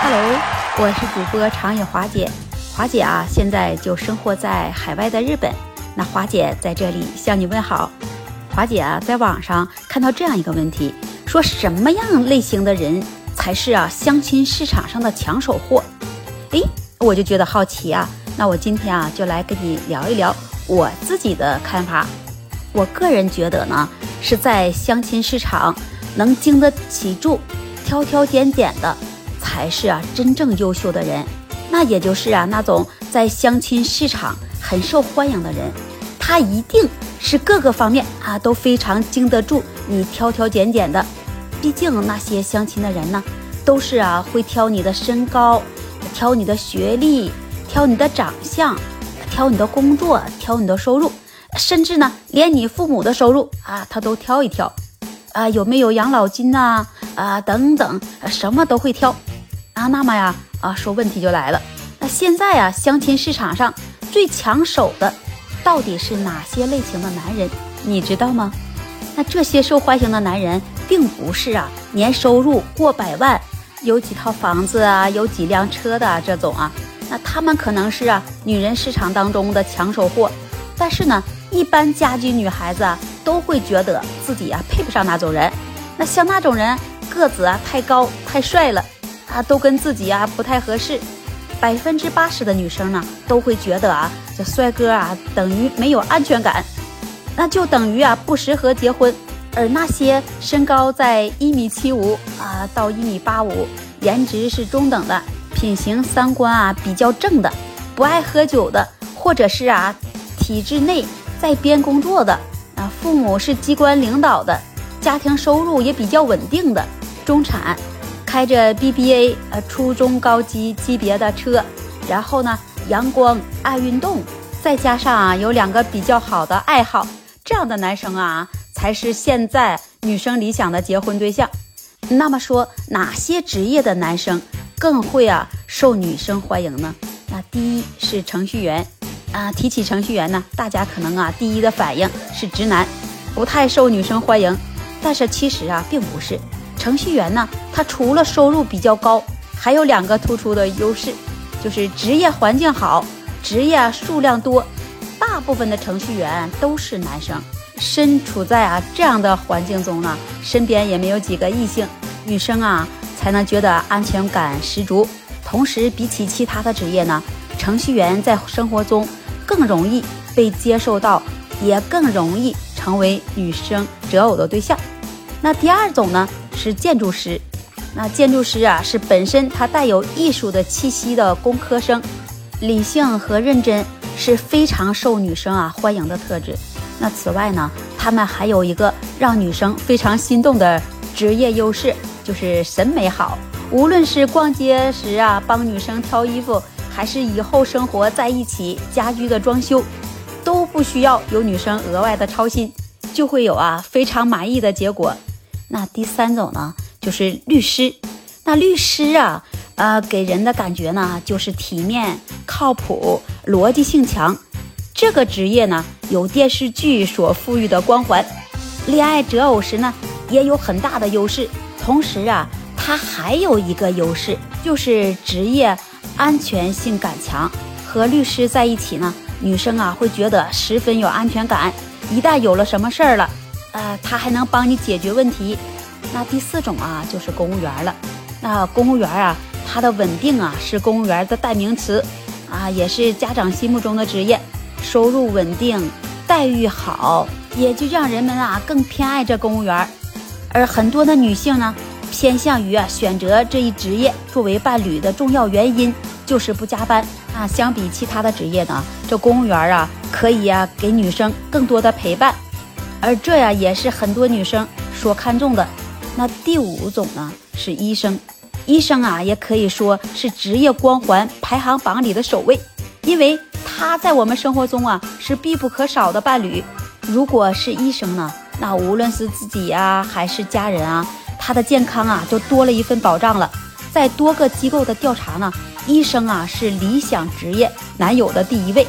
哈喽，我是主播长野华姐。华姐啊，现在就生活在海外的日本。那华姐在这里向你问好。华姐啊，在网上看到这样一个问题，说什么样类型的人才是啊相亲市场上的抢手货？诶，我就觉得好奇啊。那我今天啊，就来跟你聊一聊我自己的看法。我个人觉得呢，是在相亲市场能经得起住、挑挑拣拣的，才是啊真正优秀的人。那也就是啊那种在相亲市场很受欢迎的人，他一定是各个方面啊都非常经得住你挑挑拣拣的。毕竟那些相亲的人呢，都是啊会挑你的身高，挑你的学历。挑你的长相，挑你的工作，挑你的收入，甚至呢，连你父母的收入啊，他都挑一挑，啊，有没有养老金呐？啊，等等，什么都会挑，啊，那么呀，啊，说问题就来了，那现在啊，相亲市场上最抢手的，到底是哪些类型的男人？你知道吗？那这些受欢迎的男人，并不是啊，年收入过百万，有几套房子啊，有几辆车的这种啊。那他们可能是啊，女人市场当中的抢手货，但是呢，一般家居女孩子啊，都会觉得自己啊配不上那种人。那像那种人，个子啊太高太帅了，啊都跟自己啊不太合适。百分之八十的女生呢，都会觉得啊，这帅哥啊等于没有安全感，那就等于啊不适合结婚。而那些身高在一米七五啊到一米八五，颜值是中等的。品行三观啊比较正的，不爱喝酒的，或者是啊体制内在编工作的啊，父母是机关领导的，家庭收入也比较稳定的中产，开着 BBA 呃初中高级级别的车，然后呢阳光爱运动，再加上啊有两个比较好的爱好，这样的男生啊才是现在女生理想的结婚对象。那么说哪些职业的男生？更会啊受女生欢迎呢。那第一是程序员啊，提起程序员呢，大家可能啊第一的反应是直男，不太受女生欢迎。但是其实啊并不是，程序员呢，他除了收入比较高，还有两个突出的优势，就是职业环境好，职业数量多。大部分的程序员都是男生，身处在啊这样的环境中呢，身边也没有几个异性女生啊。才能觉得安全感十足。同时，比起其他的职业呢，程序员在生活中更容易被接受到，也更容易成为女生择偶的对象。那第二种呢是建筑师。那建筑师啊是本身它带有艺术的气息的工科生，理性和认真是非常受女生啊欢迎的特质。那此外呢，他们还有一个让女生非常心动的职业优势。就是审美好，无论是逛街时啊帮女生挑衣服，还是以后生活在一起家居的装修，都不需要有女生额外的操心，就会有啊非常满意的结果。那第三种呢，就是律师。那律师啊，呃，给人的感觉呢，就是体面、靠谱、逻辑性强。这个职业呢，有电视剧所赋予的光环，恋爱择偶时呢，也有很大的优势。同时啊，他还有一个优势，就是职业安全性感强。和律师在一起呢，女生啊会觉得十分有安全感。一旦有了什么事儿了，呃，他还能帮你解决问题。那第四种啊，就是公务员了。那公务员啊，他的稳定啊是公务员的代名词啊，也是家长心目中的职业，收入稳定，待遇好，也就让人们啊更偏爱这公务员。而很多的女性呢，偏向于啊选择这一职业作为伴侣的重要原因就是不加班啊。相比其他的职业呢，这公务员啊可以啊给女生更多的陪伴，而这呀也是很多女生所看重的。那第五种呢是医生，医生啊也可以说是职业光环排行榜里的首位，因为他在我们生活中啊是必不可少的伴侣。如果是医生呢？那无论是自己呀，还是家人啊，他的健康啊，就多了一份保障了。在多个机构的调查呢，医生啊是理想职业男友的第一位。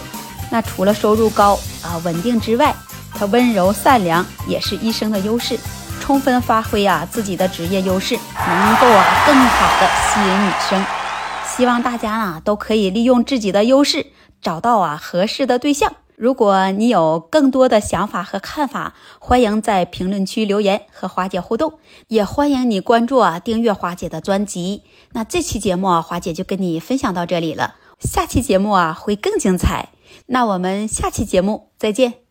那除了收入高啊稳定之外，他温柔善良也是医生的优势。充分发挥啊自己的职业优势，能够啊更好的吸引女生。希望大家呢都可以利用自己的优势，找到啊合适的对象。如果你有更多的想法和看法，欢迎在评论区留言和华姐互动，也欢迎你关注啊订阅华姐的专辑。那这期节目啊，华姐就跟你分享到这里了，下期节目啊会更精彩。那我们下期节目再见。